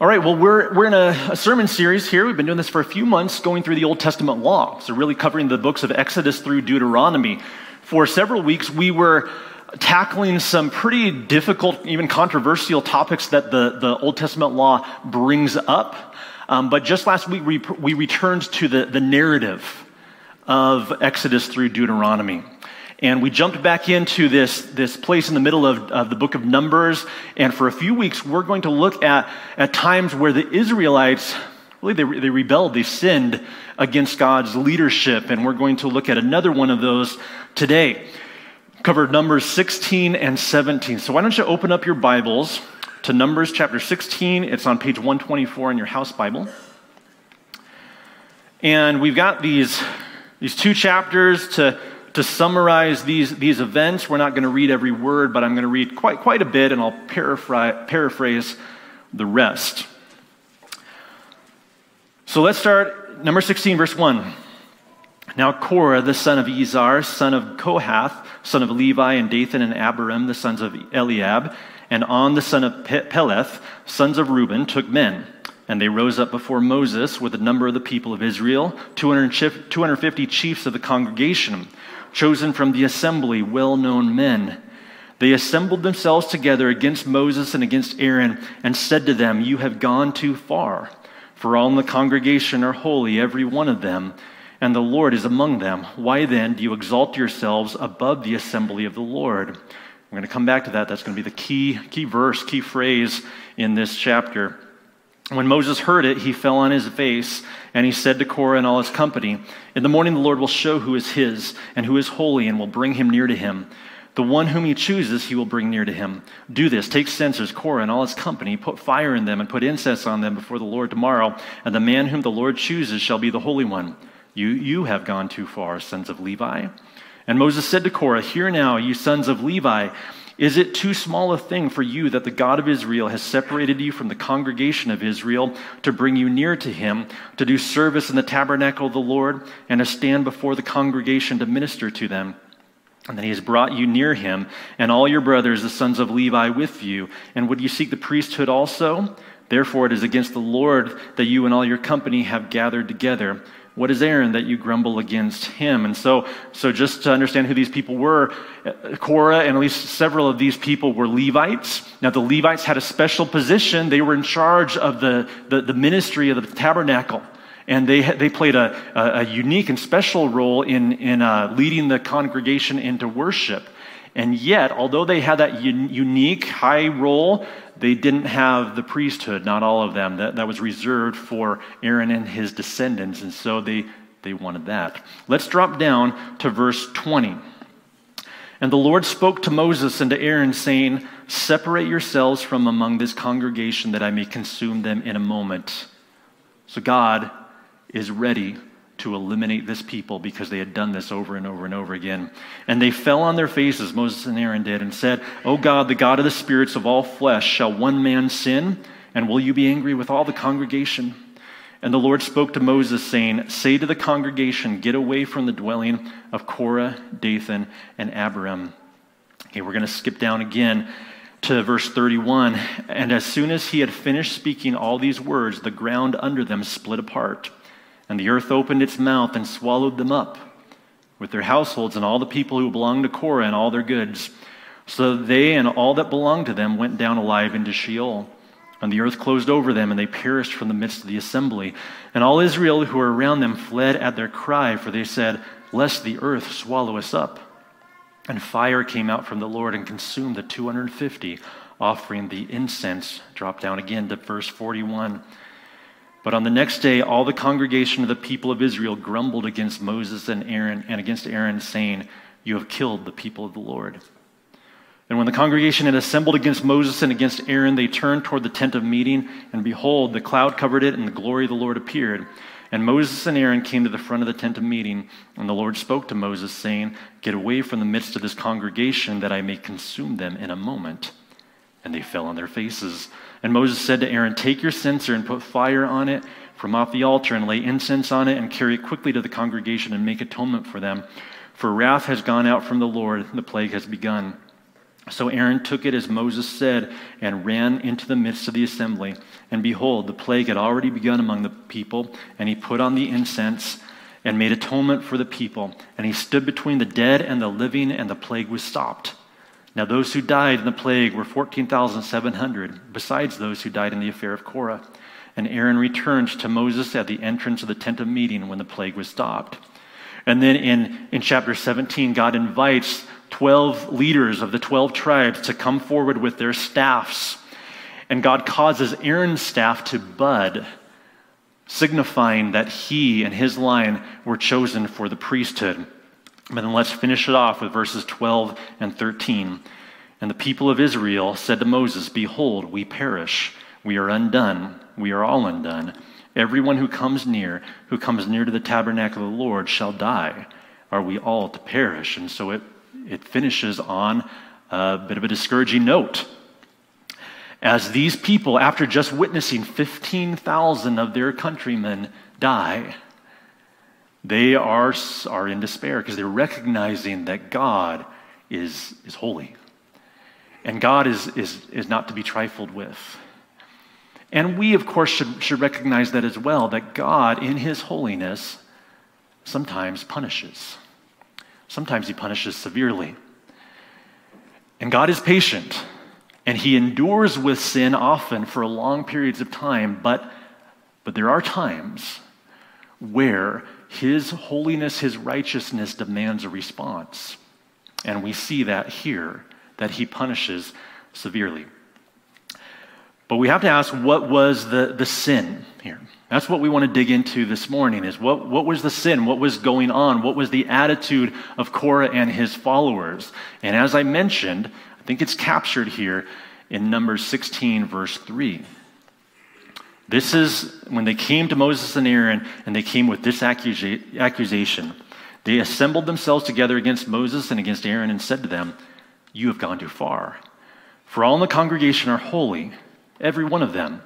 All right, well, we're, we're in a, a, sermon series here. We've been doing this for a few months, going through the Old Testament law. So, really covering the books of Exodus through Deuteronomy. For several weeks, we were tackling some pretty difficult, even controversial topics that the, the Old Testament law brings up. Um, but just last week, we, we returned to the, the narrative of Exodus through Deuteronomy. And we jumped back into this, this place in the middle of, of the book of Numbers. And for a few weeks, we're going to look at, at times where the Israelites really they, they rebelled, they sinned against God's leadership. And we're going to look at another one of those today. Covered Numbers 16 and 17. So why don't you open up your Bibles to Numbers chapter 16? It's on page 124 in your house Bible. And we've got these, these two chapters to to summarize these, these events. We're not going to read every word, but I'm going to read quite, quite a bit and I'll paraphrase, the rest. So let's start, number 16, verse 1. Now Korah, the son of Izhar, son of Kohath, son of Levi, and Dathan and Abiram, the sons of Eliab, and On, the son of Peleth, sons of Reuben, took men. And they rose up before Moses with a number of the people of Israel, 250 chiefs of the congregation chosen from the assembly, well known men. They assembled themselves together against Moses and against Aaron and said to them, You have gone too far, for all in the congregation are holy, every one of them, and the Lord is among them. Why then do you exalt yourselves above the assembly of the Lord? We're going to come back to that. That's going to be the key, key verse, key phrase in this chapter. When Moses heard it, he fell on his face, and he said to Korah and all his company, In the morning the Lord will show who is his, and who is holy, and will bring him near to him. The one whom he chooses, he will bring near to him. Do this. Take censers, Korah and all his company, put fire in them, and put incense on them before the Lord tomorrow. And the man whom the Lord chooses shall be the Holy One. You, you have gone too far, sons of Levi. And Moses said to Korah, Hear now, you sons of Levi. Is it too small a thing for you that the God of Israel has separated you from the congregation of Israel to bring you near to him, to do service in the tabernacle of the Lord, and to stand before the congregation to minister to them? And that he has brought you near him, and all your brothers, the sons of Levi, with you. And would you seek the priesthood also? Therefore, it is against the Lord that you and all your company have gathered together. What is Aaron that you grumble against him? And so, so just to understand who these people were, Korah and at least several of these people were Levites. Now, the Levites had a special position. They were in charge of the, the, the ministry of the tabernacle. And they, they played a, a, unique and special role in, in uh, leading the congregation into worship. And yet, although they had that un- unique high role, they didn't have the priesthood, not all of them. That, that was reserved for Aaron and his descendants, and so they, they wanted that. Let's drop down to verse 20. And the Lord spoke to Moses and to Aaron, saying, Separate yourselves from among this congregation that I may consume them in a moment. So God is ready to eliminate this people because they had done this over and over and over again. And they fell on their faces, Moses and Aaron did, and said, O God, the God of the spirits of all flesh, shall one man sin? And will you be angry with all the congregation? And the Lord spoke to Moses, saying, Say to the congregation, Get away from the dwelling of Korah, Dathan, and Abiram. Okay, we're going to skip down again to verse 31. And as soon as he had finished speaking all these words, the ground under them split apart and the earth opened its mouth and swallowed them up with their households and all the people who belonged to Korah and all their goods. So they and all that belonged to them went down alive into Sheol. And the earth closed over them, and they perished from the midst of the assembly. And all Israel who were around them fled at their cry, for they said, Lest the earth swallow us up. And fire came out from the Lord and consumed the 250, offering the incense. Drop down again to verse 41. But on the next day, all the congregation of the people of Israel grumbled against Moses and Aaron and against Aaron, saying, You have killed the people of the Lord. And when the congregation had assembled against Moses and against Aaron, they turned toward the tent of meeting, and behold, the cloud covered it, and the glory of the Lord appeared. And Moses and Aaron came to the front of the tent of meeting, and the Lord spoke to Moses, saying, Get away from the midst of this congregation, that I may consume them in a moment. And they fell on their faces. And Moses said to Aaron, Take your censer and put fire on it from off the altar and lay incense on it and carry it quickly to the congregation and make atonement for them. For wrath has gone out from the Lord, the plague has begun. So Aaron took it as Moses said and ran into the midst of the assembly. And behold, the plague had already begun among the people, and he put on the incense and made atonement for the people. And he stood between the dead and the living, and the plague was stopped. Now, those who died in the plague were 14,700, besides those who died in the affair of Korah. And Aaron returned to Moses at the entrance of the tent of meeting when the plague was stopped. And then in, in chapter 17, God invites 12 leaders of the 12 tribes to come forward with their staffs. And God causes Aaron's staff to bud, signifying that he and his line were chosen for the priesthood. But then let's finish it off with verses 12 and 13. And the people of Israel said to Moses, Behold, we perish. We are undone. We are all undone. Everyone who comes near, who comes near to the tabernacle of the Lord, shall die. Are we all to perish? And so it it finishes on a bit of a discouraging note. As these people, after just witnessing 15,000 of their countrymen die, they are, are in despair because they're recognizing that God is, is holy. And God is, is, is not to be trifled with. And we, of course, should, should recognize that as well, that God, in his holiness, sometimes punishes. Sometimes he punishes severely. And God is patient, and he endures with sin often for long periods of time, but, but there are times where his holiness, his righteousness demands a response. And we see that here, that he punishes severely. But we have to ask what was the, the sin here? That's what we want to dig into this morning is what, what was the sin? What was going on? What was the attitude of Korah and his followers? And as I mentioned, I think it's captured here in Numbers 16, verse 3. This is when they came to Moses and Aaron and they came with this accusa- accusation. They assembled themselves together against Moses and against Aaron and said to them, You have gone too far. For all in the congregation are holy, every one of them,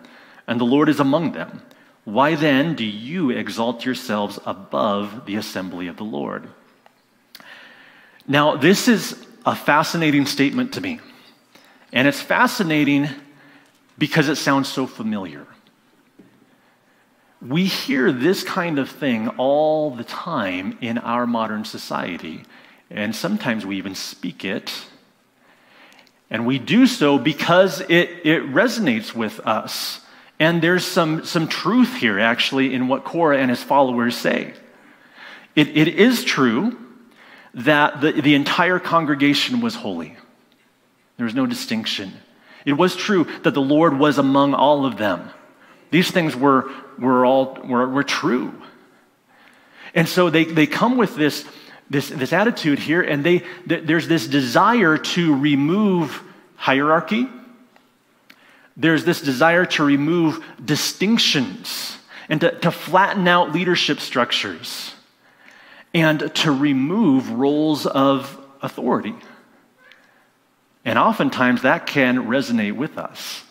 and the Lord is among them. Why then do you exalt yourselves above the assembly of the Lord? Now, this is a fascinating statement to me. And it's fascinating because it sounds so familiar. We hear this kind of thing all the time in our modern society, and sometimes we even speak it. And we do so because it, it resonates with us. And there's some, some truth here, actually, in what Korah and his followers say. It, it is true that the, the entire congregation was holy, there was no distinction. It was true that the Lord was among all of them. These things were, were all were, were true. And so they, they come with this, this, this attitude here, and they, there's this desire to remove hierarchy there's this desire to remove distinctions and to, to flatten out leadership structures and to remove roles of authority. And oftentimes that can resonate with us.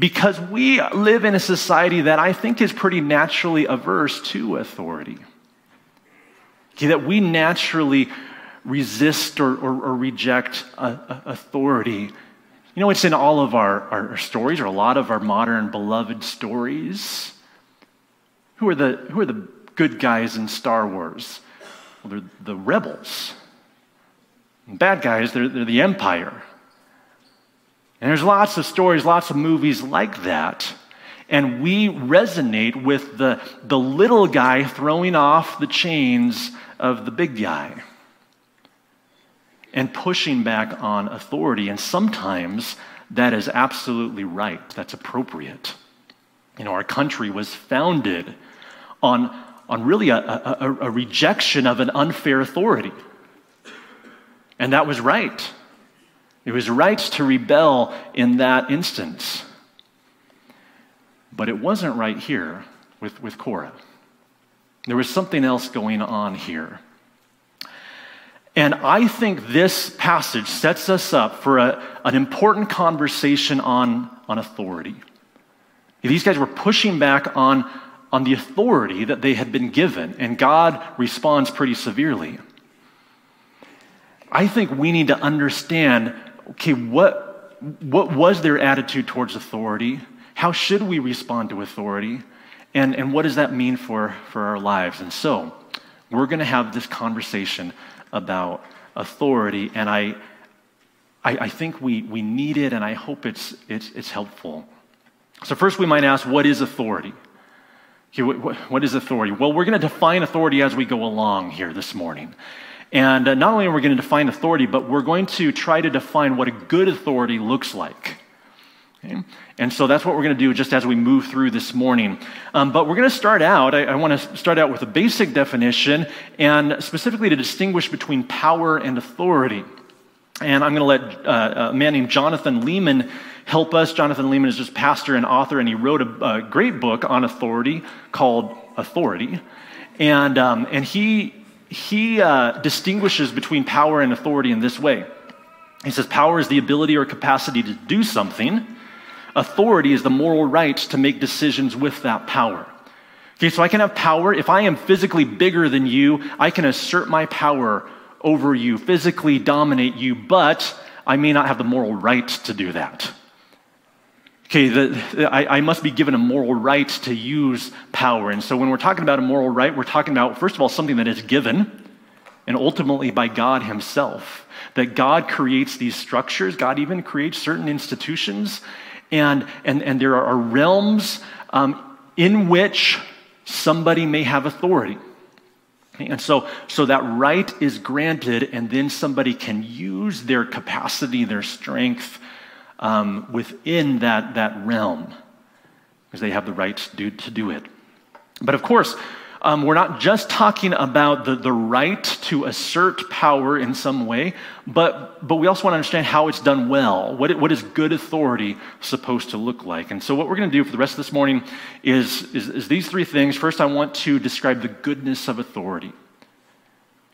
Because we live in a society that I think is pretty naturally averse to authority. Okay, that we naturally resist or, or, or reject authority you know, it's in all of our, our stories, or a lot of our modern beloved stories. Who are the, who are the good guys in Star Wars? Well, they're the rebels. And bad guys, they're, they're the empire. And there's lots of stories, lots of movies like that. And we resonate with the, the little guy throwing off the chains of the big guy and pushing back on authority. And sometimes that is absolutely right, that's appropriate. You know, our country was founded on, on really a, a, a rejection of an unfair authority. And that was right. It was right to rebel in that instance. But it wasn't right here with, with Korah. There was something else going on here. And I think this passage sets us up for a, an important conversation on, on authority. These guys were pushing back on, on the authority that they had been given, and God responds pretty severely. I think we need to understand okay, what, what was their attitude towards authority? How should we respond to authority? And, and what does that mean for, for our lives? And so, we're going to have this conversation about authority, and I, I, I, think we, we need it, and I hope it's, it's, it's helpful. So, first, we might ask, what is authority? Okay, what, what is authority? Well, we're going to define authority as we go along here this morning. And uh, not only are we going to define authority, but we're going to try to define what a good authority looks like. Okay? And so that's what we're going to do just as we move through this morning. Um, but we're going to start out, I, I want to start out with a basic definition and specifically to distinguish between power and authority. And I'm going to let uh, a man named Jonathan Leeman help us. Jonathan Leeman is just pastor and author, and he wrote a, a great book on authority called Authority. And, um, and he, he uh, distinguishes between power and authority in this way. He says, Power is the ability or capacity to do something Authority is the moral right to make decisions with that power. Okay, so I can have power. If I am physically bigger than you, I can assert my power over you, physically dominate you, but I may not have the moral right to do that. Okay, the, I, I, must be given a moral right to use power. And so when we're talking about a moral right, we're talking about, first of all, something that is given, and ultimately by God Himself. That God creates these structures, God even creates certain institutions, and, and, and there are realms um, in which somebody may have authority. And so, so that right is granted, and then somebody can use their capacity, their strength um, within that, that realm because they have the right to do, to do it. But of course, um, we're not just talking about the, the right to assert power in some way, but, but we also want to understand how it's done well. What, what is good authority supposed to look like? And so, what we're going to do for the rest of this morning is, is, is these three things. First, I want to describe the goodness of authority.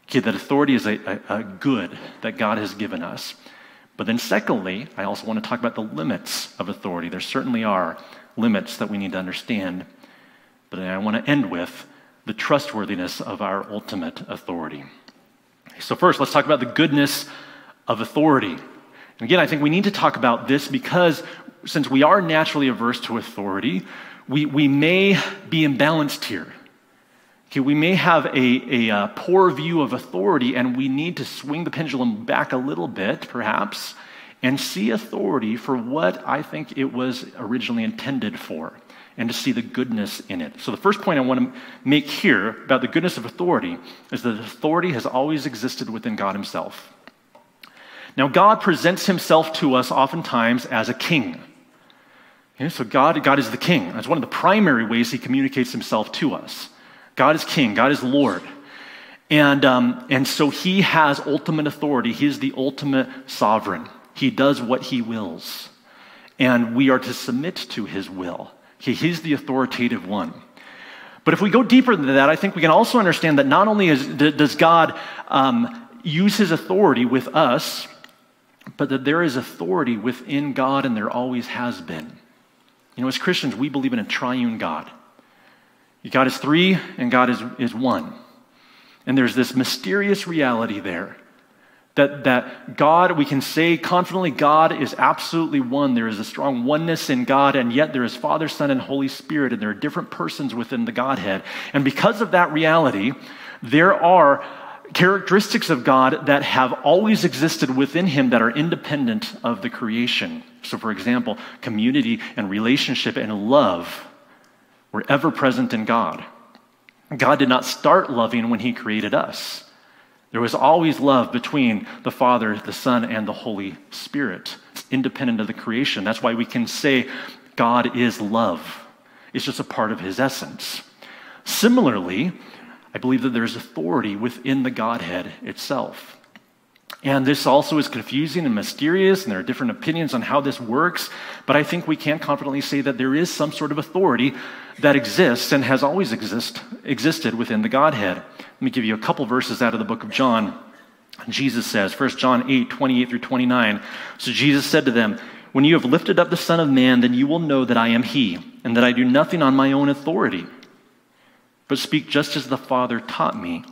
Okay, that authority is a, a, a good that God has given us. But then, secondly, I also want to talk about the limits of authority. There certainly are limits that we need to understand. But I want to end with the trustworthiness of our ultimate authority. So, first, let's talk about the goodness of authority. And again, I think we need to talk about this because since we are naturally averse to authority, we, we may be imbalanced here. Okay, we may have a, a, a uh, poor view of authority, and we need to swing the pendulum back a little bit, perhaps, and see authority for what I think it was originally intended for and to see the goodness in it. So, the first point I want to make here about the goodness of authority is that authority has always existed within God Himself. Now, God presents Himself to us oftentimes as a king. Okay, so, God, God is the king. That's one of the primary ways He communicates Himself to us. God is king, God is Lord. And, um, and so He has ultimate authority, He is the ultimate sovereign. He does what He wills. And we are to submit to His will. Okay, he's the authoritative one. But if we go deeper than that, I think we can also understand that not only is, does God um, use his authority with us, but that there is authority within God and there always has been. You know, as Christians, we believe in a triune God. God is three and God is, is one. And there's this mysterious reality there that, that God, we can say confidently, God is absolutely one. There is a strong oneness in God, and yet there is Father, Son, and Holy Spirit, and there are different persons within the Godhead. And because of that reality, there are characteristics of God that have always existed within Him that are independent of the creation. So, for example, community and relationship and love were ever present in God. God did not start loving when He created us. There was always love between the Father, the Son, and the Holy Spirit. Independent of the creation. That's why we can say God is love. It's just a part of his essence. Similarly, I believe that there's authority within the Godhead itself. And this also is confusing and mysterious, and there are different opinions on how this works. But I think we can confidently say that there is some sort of authority that exists and has always exist, existed within the Godhead. Let me give you a couple verses out of the book of John. Jesus says, 1 John 8, 28 through 29. So Jesus said to them, When you have lifted up the Son of Man, then you will know that I am He, and that I do nothing on my own authority, but speak just as the Father taught me.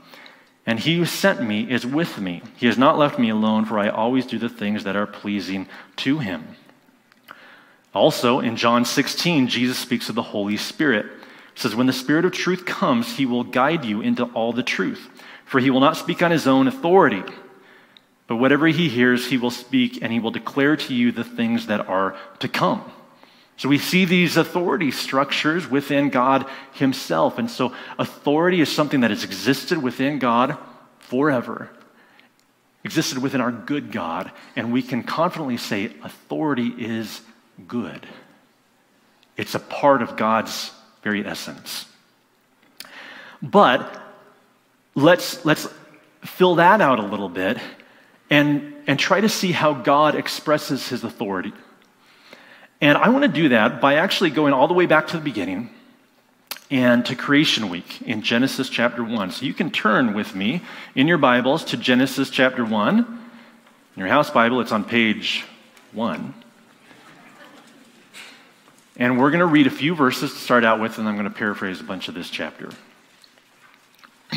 And he who sent me is with me. He has not left me alone, for I always do the things that are pleasing to him. Also, in John 16, Jesus speaks of the Holy Spirit. He says, When the Spirit of truth comes, he will guide you into all the truth. For he will not speak on his own authority, but whatever he hears, he will speak, and he will declare to you the things that are to come. So we see these authority structures within God Himself. And so authority is something that has existed within God forever, existed within our good God. And we can confidently say authority is good, it's a part of God's very essence. But let's, let's fill that out a little bit and, and try to see how God expresses His authority. And I want to do that by actually going all the way back to the beginning and to creation week in Genesis chapter 1. So you can turn with me in your Bibles to Genesis chapter 1. In your house Bible, it's on page 1. And we're going to read a few verses to start out with, and I'm going to paraphrase a bunch of this chapter.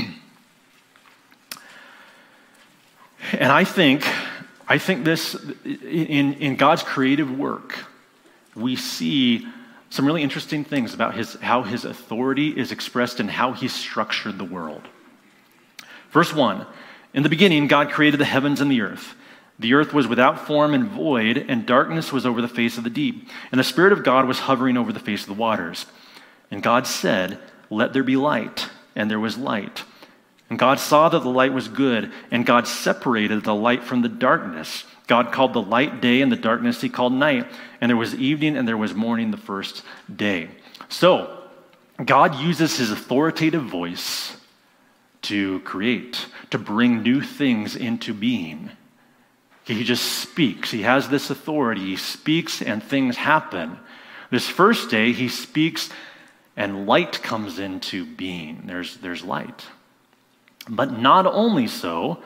and I think, I think this, in, in God's creative work, we see some really interesting things about his, how his authority is expressed and how he structured the world. Verse 1 In the beginning, God created the heavens and the earth. The earth was without form and void, and darkness was over the face of the deep. And the Spirit of God was hovering over the face of the waters. And God said, Let there be light. And there was light. And God saw that the light was good, and God separated the light from the darkness. God called the light day, and the darkness he called night. And there was evening, and there was morning the first day. So, God uses his authoritative voice to create, to bring new things into being. He just speaks. He has this authority. He speaks, and things happen. This first day, he speaks, and light comes into being. There's, there's light. But not only so,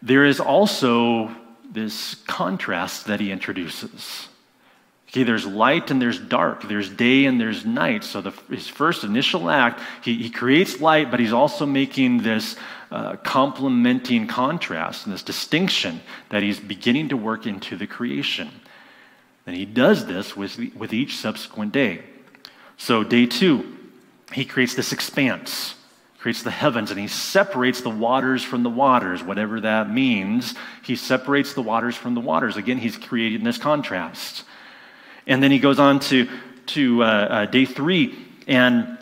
there is also this contrast that he introduces. Okay, there's light and there's dark, there's day and there's night. So, the, his first initial act, he, he creates light, but he's also making this uh, complementing contrast and this distinction that he's beginning to work into the creation. And he does this with, with each subsequent day. So, day two, he creates this expanse creates the heavens and he separates the waters from the waters, whatever that means. He separates the waters from the waters. Again, he's creating this contrast. And then he goes on to, to uh, uh, day three, and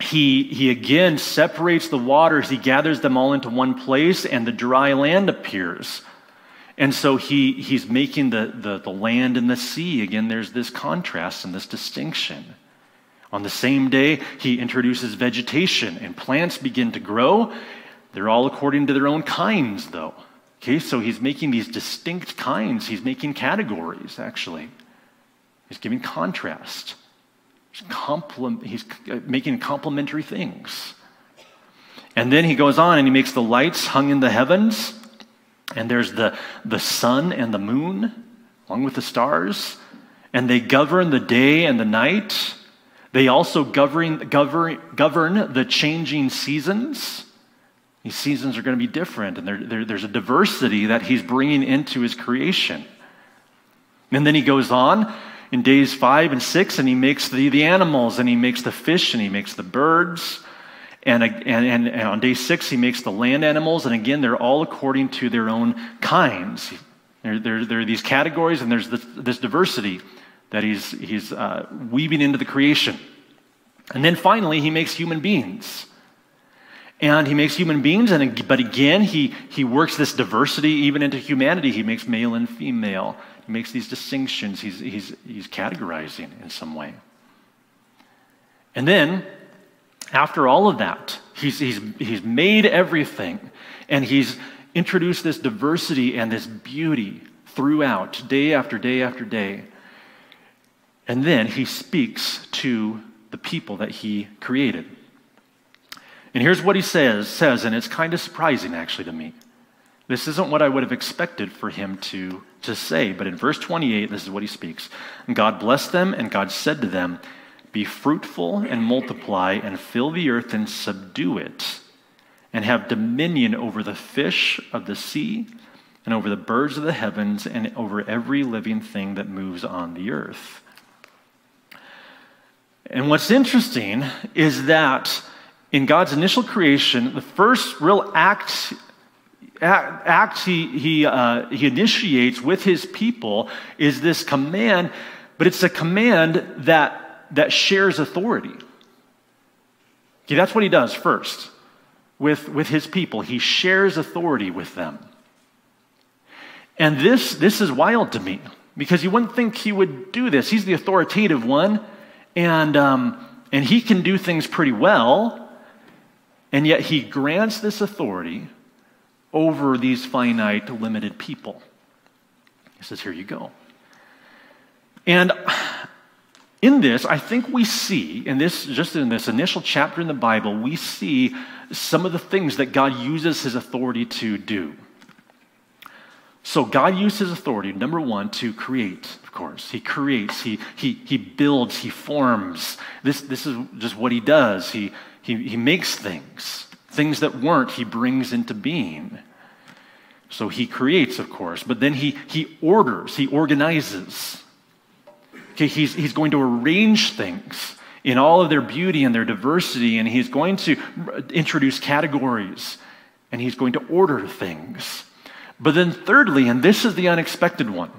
he, he again separates the waters. He gathers them all into one place, and the dry land appears. And so he, he's making the, the, the land and the sea. Again, there's this contrast and this distinction. On the same day, he introduces vegetation, and plants begin to grow. They're all according to their own kinds, though. Okay, so he's making these distinct kinds. He's making categories, actually. He's giving contrast. He's, he's uh, making complementary things. And then he goes on and he makes the lights hung in the heavens. And there's the, the sun and the moon, along with the stars. And they govern the day and the night. They also govern, govern, govern the changing seasons. These seasons are going to be different, and there, there, there's a diversity that he's bringing into his creation. And then he goes on in days five and six, and he makes the, the animals, and he makes the fish, and he makes the birds. And, and, and on day six, he makes the land animals, and again, they're all according to their own kinds. There, there, there are these categories, and there's this, this diversity that he's, he's uh, weaving into the creation. And then finally, he makes human beings. And he makes human beings, and, but again, he, he works this diversity even into humanity. He makes male and female. He makes these distinctions. He's, he's, he's categorizing in some way. And then, after all of that, he's, he's, he's made everything, and he's introduced this diversity and this beauty throughout, day after day after day. And then he speaks to the people that he created. And here's what he says, says, and it's kind of surprising actually to me. This isn't what I would have expected for him to, to say, but in verse 28, this is what he speaks. And God blessed them, and God said to them, Be fruitful and multiply, and fill the earth and subdue it, and have dominion over the fish of the sea and over the birds of the heavens and over every living thing that moves on the earth. And what's interesting is that in God's initial creation, the first real act, act he, he, uh, he initiates with his people is this command, but it's a command that, that shares authority. Okay, that's what he does first with, with his people. He shares authority with them. And this, this is wild to me because you wouldn't think he would do this. He's the authoritative one, and, um, and he can do things pretty well, and yet he grants this authority over these finite, limited people. He says, Here you go. And in this, I think we see, in this, just in this initial chapter in the Bible, we see some of the things that God uses his authority to do. So God used his authority, number one, to create, of course. He creates, he, he, he builds, he forms. This, this is just what he does. He, he, he makes things. Things that weren't, he brings into being. So he creates, of course, but then he, he orders, he organizes. Okay, he's, he's going to arrange things in all of their beauty and their diversity, and he's going to introduce categories and he's going to order things. But then, thirdly, and this is the unexpected one,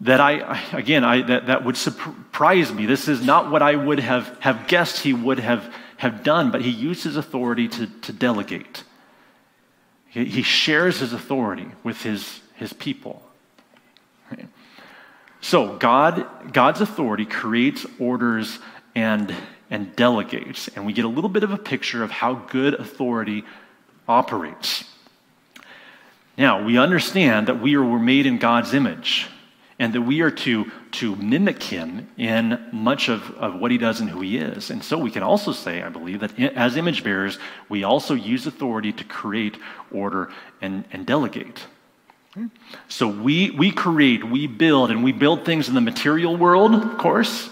that I, again, I, that, that would surprise me. This is not what I would have, have guessed he would have, have done, but he used his authority to, to delegate. He, he shares his authority with his, his people. So God, God's authority creates, orders, and, and delegates. And we get a little bit of a picture of how good authority operates. Now, we understand that we were made in God's image and that we are to, to mimic him in much of, of what he does and who he is. And so we can also say, I believe, that as image bearers, we also use authority to create, order, and, and delegate. So we, we create, we build, and we build things in the material world, of course.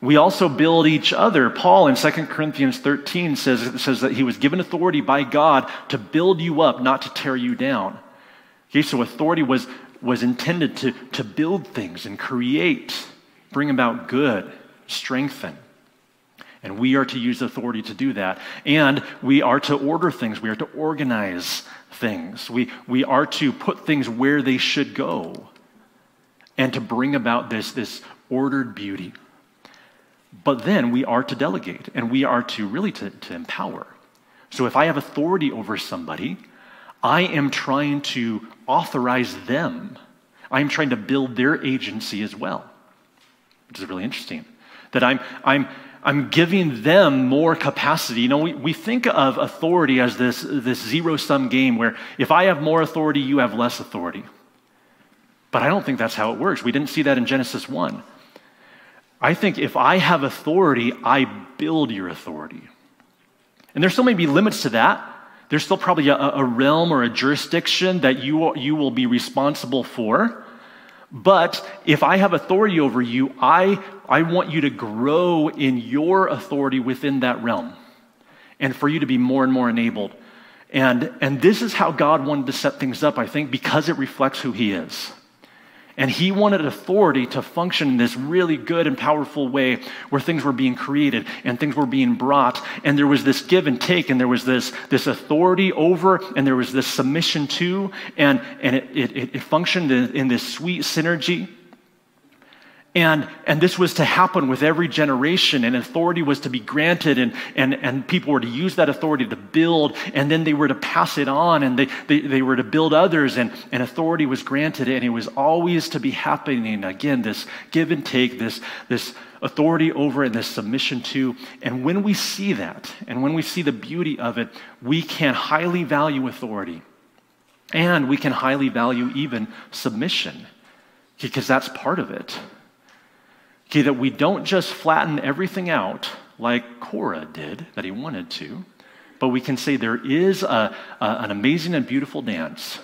We also build each other. Paul in 2 Corinthians 13 says, says that he was given authority by God to build you up, not to tear you down. Okay, so authority was, was intended to, to build things and create, bring about good, strengthen. And we are to use authority to do that. And we are to order things, we are to organize things. We, we are to put things where they should go and to bring about this, this ordered beauty. But then we are to delegate and we are to really to, to empower. So if I have authority over somebody, I am trying to authorize them. I am trying to build their agency as well, which is really interesting. That I'm, I'm I'm giving them more capacity. You know, we, we think of authority as this, this zero sum game where if I have more authority, you have less authority. But I don't think that's how it works. We didn't see that in Genesis 1. I think if I have authority, I build your authority. And there still may be limits to that. There's still probably a, a realm or a jurisdiction that you, you will be responsible for. But if I have authority over you, I, I want you to grow in your authority within that realm and for you to be more and more enabled. And, and this is how God wanted to set things up, I think, because it reflects who He is. And he wanted authority to function in this really good and powerful way where things were being created and things were being brought. And there was this give and take, and there was this, this authority over, and there was this submission to, and, and it, it, it functioned in, in this sweet synergy. And, and this was to happen with every generation, and authority was to be granted, and, and, and people were to use that authority to build, and then they were to pass it on, and they, they, they were to build others, and, and authority was granted, and it was always to be happening. Again, this give and take, this, this authority over and this submission to. And when we see that, and when we see the beauty of it, we can highly value authority, and we can highly value even submission, because that's part of it. Okay, that we don't just flatten everything out like Korah did, that he wanted to, but we can say there is a, a, an amazing and beautiful dance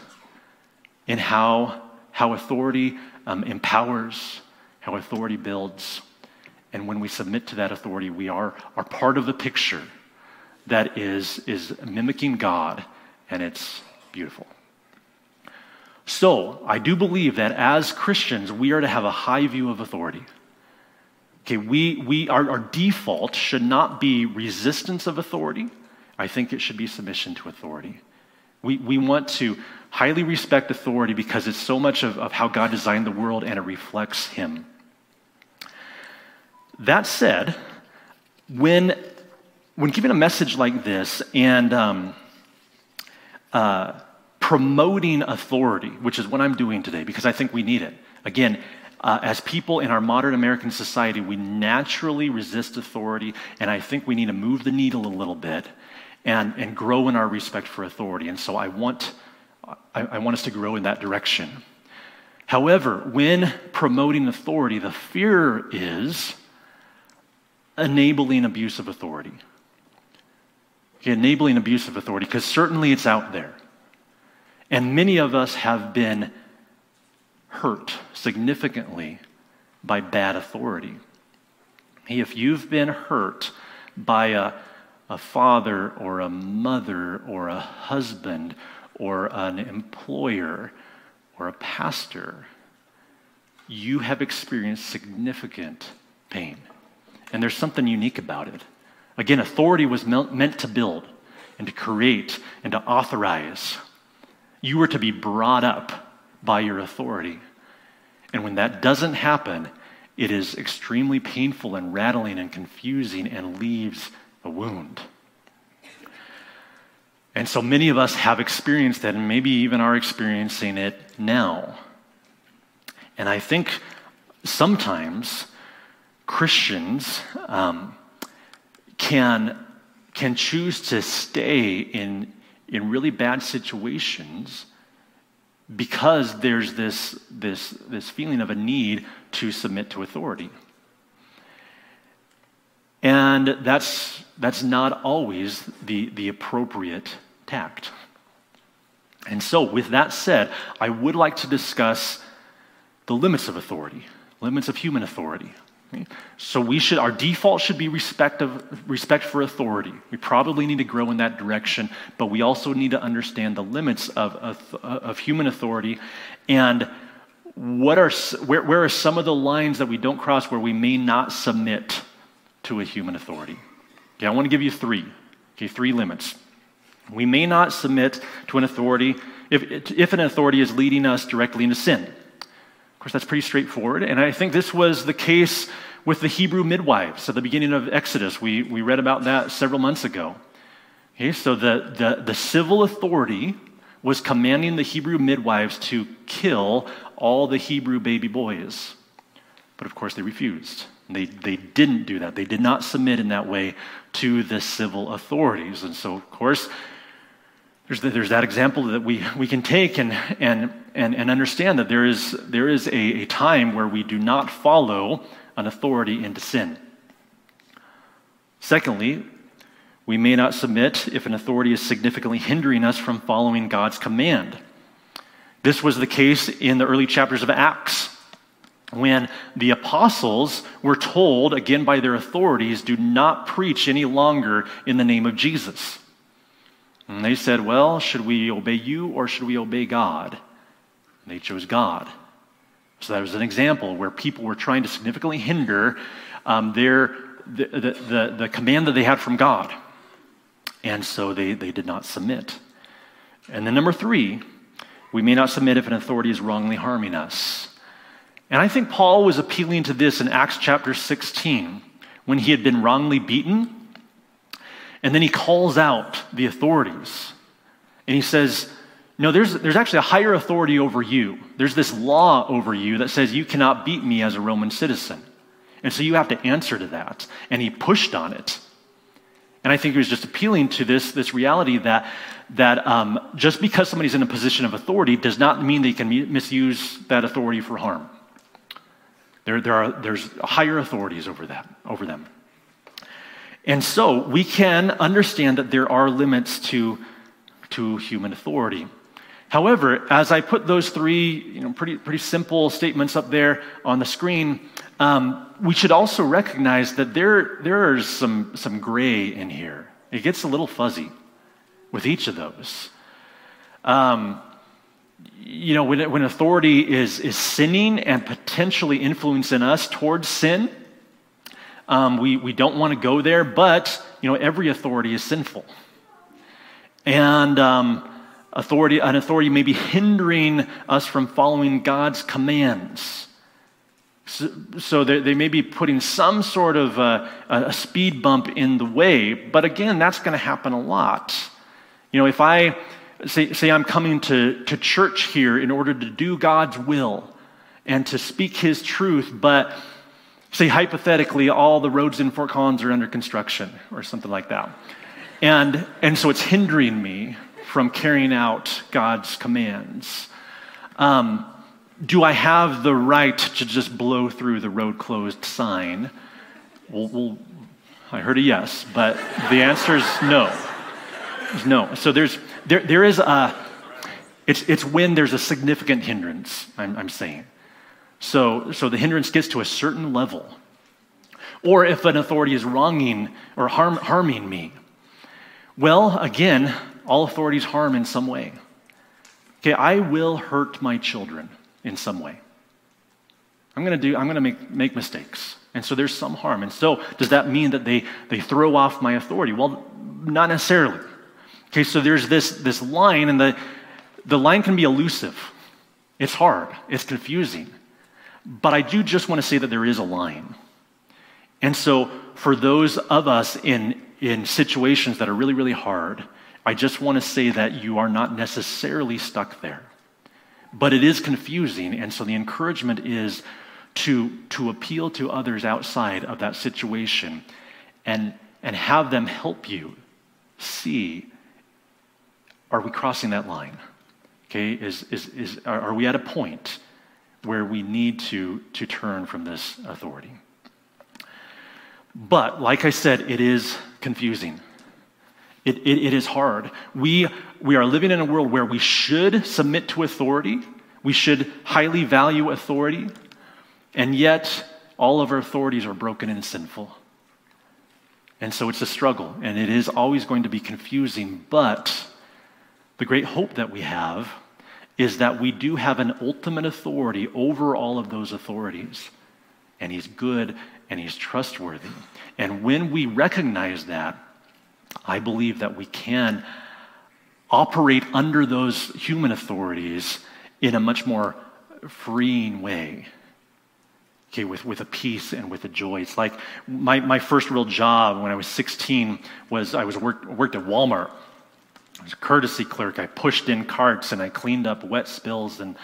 in how, how authority um, empowers, how authority builds. And when we submit to that authority, we are, are part of the picture that is, is mimicking God, and it's beautiful. So, I do believe that as Christians, we are to have a high view of authority. Okay, we, we, our, our default should not be resistance of authority. I think it should be submission to authority. We, we want to highly respect authority because it's so much of, of how God designed the world and it reflects Him. That said, when, when giving a message like this and um, uh, promoting authority, which is what I'm doing today because I think we need it. Again, uh, as people in our modern American society, we naturally resist authority, and I think we need to move the needle a little bit and, and grow in our respect for authority. And so I want, I, I want us to grow in that direction. However, when promoting authority, the fear is enabling abuse of authority. Okay, enabling abuse of authority, because certainly it's out there. And many of us have been hurt significantly by bad authority. If you've been hurt by a, a father or a mother or a husband or an employer or a pastor, you have experienced significant pain. And there's something unique about it. Again, authority was meant to build and to create and to authorize. You were to be brought up by your authority. And when that doesn't happen, it is extremely painful and rattling and confusing and leaves a wound. And so many of us have experienced that and maybe even are experiencing it now. And I think sometimes Christians um, can, can choose to stay in, in really bad situations because there's this, this, this feeling of a need to submit to authority. And that's, that's not always the, the appropriate tact. And so, with that said, I would like to discuss the limits of authority, limits of human authority. So we should, our default should be respect, of, respect for authority. We probably need to grow in that direction, but we also need to understand the limits of, of, of human authority and what are, where, where are some of the lines that we don't cross where we may not submit to a human authority. Okay, I want to give you three. Okay, three limits. We may not submit to an authority if, if an authority is leading us directly into sin course, that's pretty straightforward. And I think this was the case with the Hebrew midwives at the beginning of Exodus. We, we read about that several months ago. Okay, so the, the, the civil authority was commanding the Hebrew midwives to kill all the Hebrew baby boys. But of course, they refused. They, they didn't do that. They did not submit in that way to the civil authorities. And so, of course, there's, the, there's that example that we, we can take and, and, and, and understand that there is, there is a, a time where we do not follow an authority into sin. Secondly, we may not submit if an authority is significantly hindering us from following God's command. This was the case in the early chapters of Acts when the apostles were told, again by their authorities, do not preach any longer in the name of Jesus. And they said, Well, should we obey you or should we obey God? And they chose God. So that was an example where people were trying to significantly hinder um, their, the, the, the, the command that they had from God. And so they, they did not submit. And then, number three, we may not submit if an authority is wrongly harming us. And I think Paul was appealing to this in Acts chapter 16 when he had been wrongly beaten and then he calls out the authorities. And he says, No, there's, there's actually a higher authority over you. There's this law over you that says you cannot beat me as a Roman citizen. And so you have to answer to that. And he pushed on it. And I think he was just appealing to this, this reality that, that um, just because somebody's in a position of authority does not mean they can misuse that authority for harm. There, there are, there's higher authorities over, that, over them. And so we can understand that there are limits to, to human authority. However, as I put those three you know, pretty, pretty simple statements up there on the screen, um, we should also recognize that there, there is some, some gray in here. It gets a little fuzzy with each of those. Um, you know, when, when authority is, is sinning and potentially influencing us towards sin, um, we, we don't want to go there, but, you know, every authority is sinful. And um, authority, an authority may be hindering us from following God's commands. So, so they, they, may be putting some sort of uh, a, a speed bump in the way, but again, that's going to happen a lot. You know, if I say, say I'm coming to, to church here in order to do God's will and to speak His truth, but say hypothetically, all the roads in Fort Collins are under construction or something like that. And, and so it's hindering me from carrying out God's commands. Um, do I have the right to just blow through the road closed sign? Well, well, I heard a yes, but the answer is no. No. So there's, there, there is a, it's, it's when there's a significant hindrance, I'm, I'm saying. So, so the hindrance gets to a certain level. Or if an authority is wronging or harm, harming me. Well, again, all authorities harm in some way. Okay, I will hurt my children in some way. I'm going to do, I'm going to make, make mistakes. And so there's some harm. And so does that mean that they, they throw off my authority? Well, not necessarily. Okay, so there's this, this line, and the, the line can be elusive. It's hard, it's confusing. But I do just want to say that there is a line. And so, for those of us in, in situations that are really, really hard, I just want to say that you are not necessarily stuck there. But it is confusing. And so, the encouragement is to, to appeal to others outside of that situation and, and have them help you see are we crossing that line? Okay, is, is, is, are we at a point where we need to, to turn from this authority? But, like I said, it is confusing. It, it, it is hard. We, we are living in a world where we should submit to authority, we should highly value authority, and yet all of our authorities are broken and sinful. And so it's a struggle, and it is always going to be confusing, but the great hope that we have is that we do have an ultimate authority over all of those authorities. And he's good and he's trustworthy. And when we recognize that, I believe that we can operate under those human authorities in a much more freeing way. Okay, with, with a peace and with a joy. It's like my, my first real job when I was 16 was I was worked, worked at Walmart. I was a courtesy clerk. I pushed in carts and I cleaned up wet spills and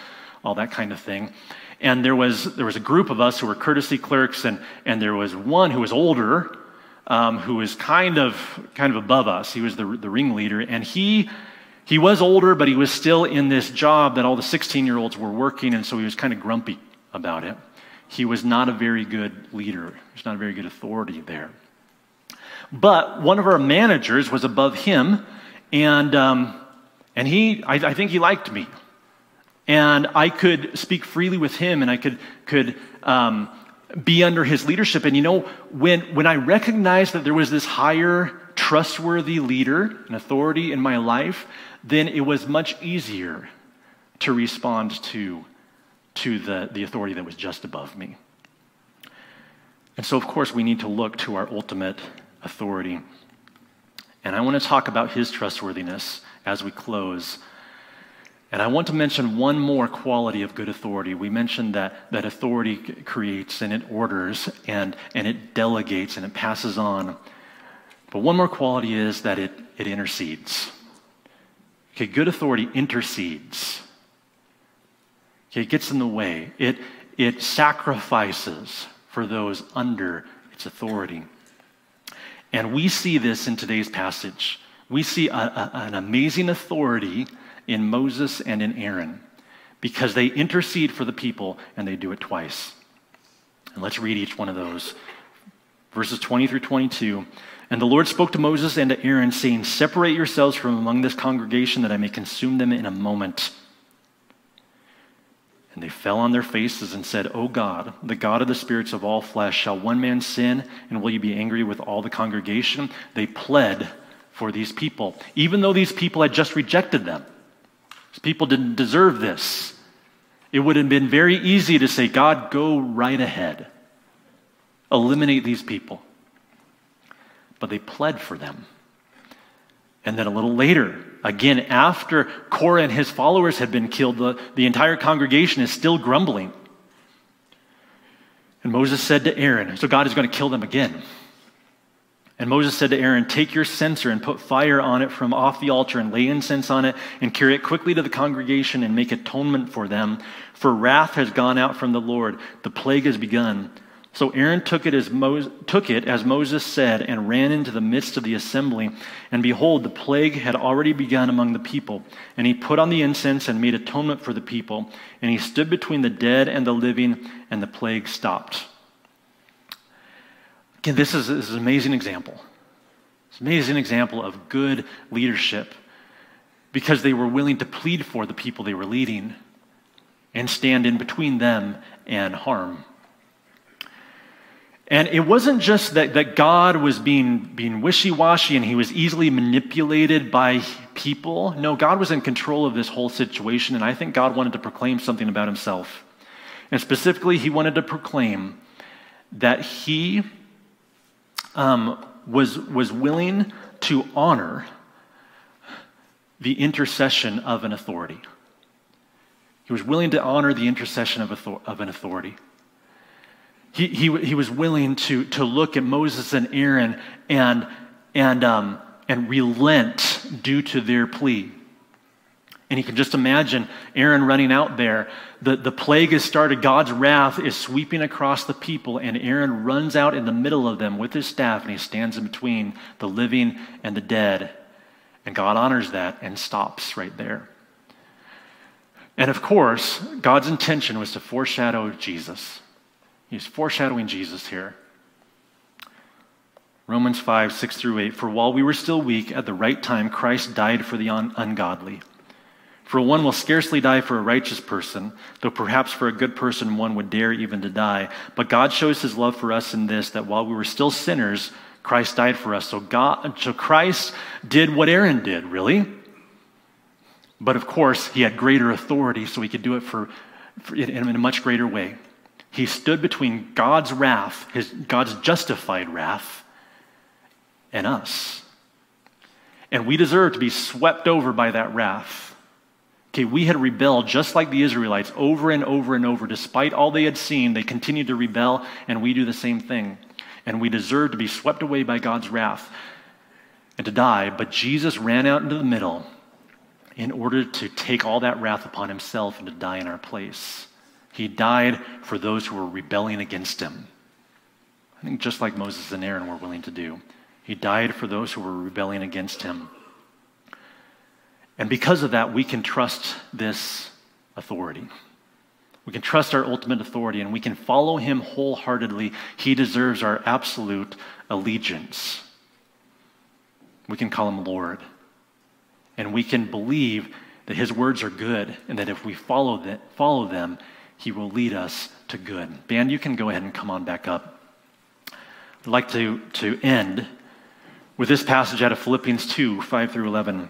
all that kind of thing. And there was, there was a group of us who were courtesy clerks, and, and there was one who was older, um, who was kind of, kind of above us. He was the, the ringleader, and he, he was older, but he was still in this job that all the 16 year olds were working, and so he was kind of grumpy about it. He was not a very good leader, he was not a very good authority there. But one of our managers was above him, and, um, and he, I, I, think he liked me. And I could speak freely with him and I could, could um, be under his leadership. And you know, when, when I recognized that there was this higher, trustworthy leader and authority in my life, then it was much easier to respond to, to the, the authority that was just above me. And so, of course, we need to look to our ultimate authority. And I want to talk about his trustworthiness as we close. And I want to mention one more quality of good authority. We mentioned that, that authority creates and it orders and, and it delegates and it passes on. But one more quality is that it, it intercedes. Okay, good authority intercedes. Okay, it gets in the way. It, it sacrifices for those under its authority. And we see this in today's passage. We see a, a, an amazing authority in Moses and in Aaron because they intercede for the people and they do it twice. And let's read each one of those. Verses 20 through 22. And the Lord spoke to Moses and to Aaron, saying, Separate yourselves from among this congregation that I may consume them in a moment. And they fell on their faces and said, O God, the God of the spirits of all flesh, shall one man sin, and will you be angry with all the congregation? They pled for these people, even though these people had just rejected them. People didn't deserve this. It would have been very easy to say, God, go right ahead, eliminate these people. But they pled for them. And then a little later, again, after Korah and his followers had been killed, the, the entire congregation is still grumbling. And Moses said to Aaron, So God is going to kill them again. And Moses said to Aaron, Take your censer and put fire on it from off the altar and lay incense on it and carry it quickly to the congregation and make atonement for them. For wrath has gone out from the Lord. The plague has begun. So Aaron took it, as Mo- took it as Moses said and ran into the midst of the assembly. And behold, the plague had already begun among the people. And he put on the incense and made atonement for the people. And he stood between the dead and the living, and the plague stopped. Again, this is, this is an amazing example. It's an amazing example of good leadership because they were willing to plead for the people they were leading and stand in between them and harm. And it wasn't just that, that God was being, being wishy washy and he was easily manipulated by people. No, God was in control of this whole situation, and I think God wanted to proclaim something about himself. And specifically, he wanted to proclaim that he um, was, was willing to honor the intercession of an authority. He was willing to honor the intercession of, author- of an authority. He, he, he was willing to, to look at Moses and Aaron and, and, um, and relent due to their plea. And you can just imagine Aaron running out there. The, the plague has started. God's wrath is sweeping across the people, and Aaron runs out in the middle of them with his staff, and he stands in between the living and the dead. And God honors that and stops right there. And of course, God's intention was to foreshadow Jesus. He's foreshadowing Jesus here. Romans 5, 6 through 8. For while we were still weak, at the right time, Christ died for the un- ungodly. For one will scarcely die for a righteous person, though perhaps for a good person one would dare even to die. But God shows his love for us in this, that while we were still sinners, Christ died for us. So, God, so Christ did what Aaron did, really. But of course, he had greater authority, so he could do it for, for in, in a much greater way. He stood between God's wrath, his, God's justified wrath, and us. And we deserve to be swept over by that wrath. Okay, we had rebelled just like the Israelites over and over and over. Despite all they had seen, they continued to rebel, and we do the same thing. And we deserve to be swept away by God's wrath and to die. But Jesus ran out into the middle in order to take all that wrath upon himself and to die in our place. He died for those who were rebelling against him. I think just like Moses and Aaron were willing to do. He died for those who were rebelling against him. And because of that, we can trust this authority. We can trust our ultimate authority and we can follow him wholeheartedly. He deserves our absolute allegiance. We can call him Lord. And we can believe that his words are good and that if we follow, the, follow them, he will lead us to good. Band, you can go ahead and come on back up. I'd like to, to end with this passage out of Philippians 2 5 through 11.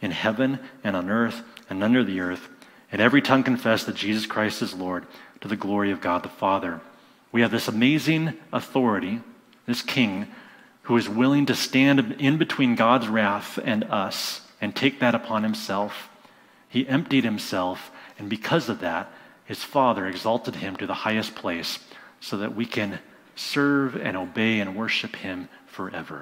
in heaven and on earth and under the earth, and every tongue confess that Jesus Christ is Lord to the glory of God the Father. We have this amazing authority, this king, who is willing to stand in between God's wrath and us and take that upon himself. He emptied himself, and because of that, his Father exalted him to the highest place so that we can serve and obey and worship him forever.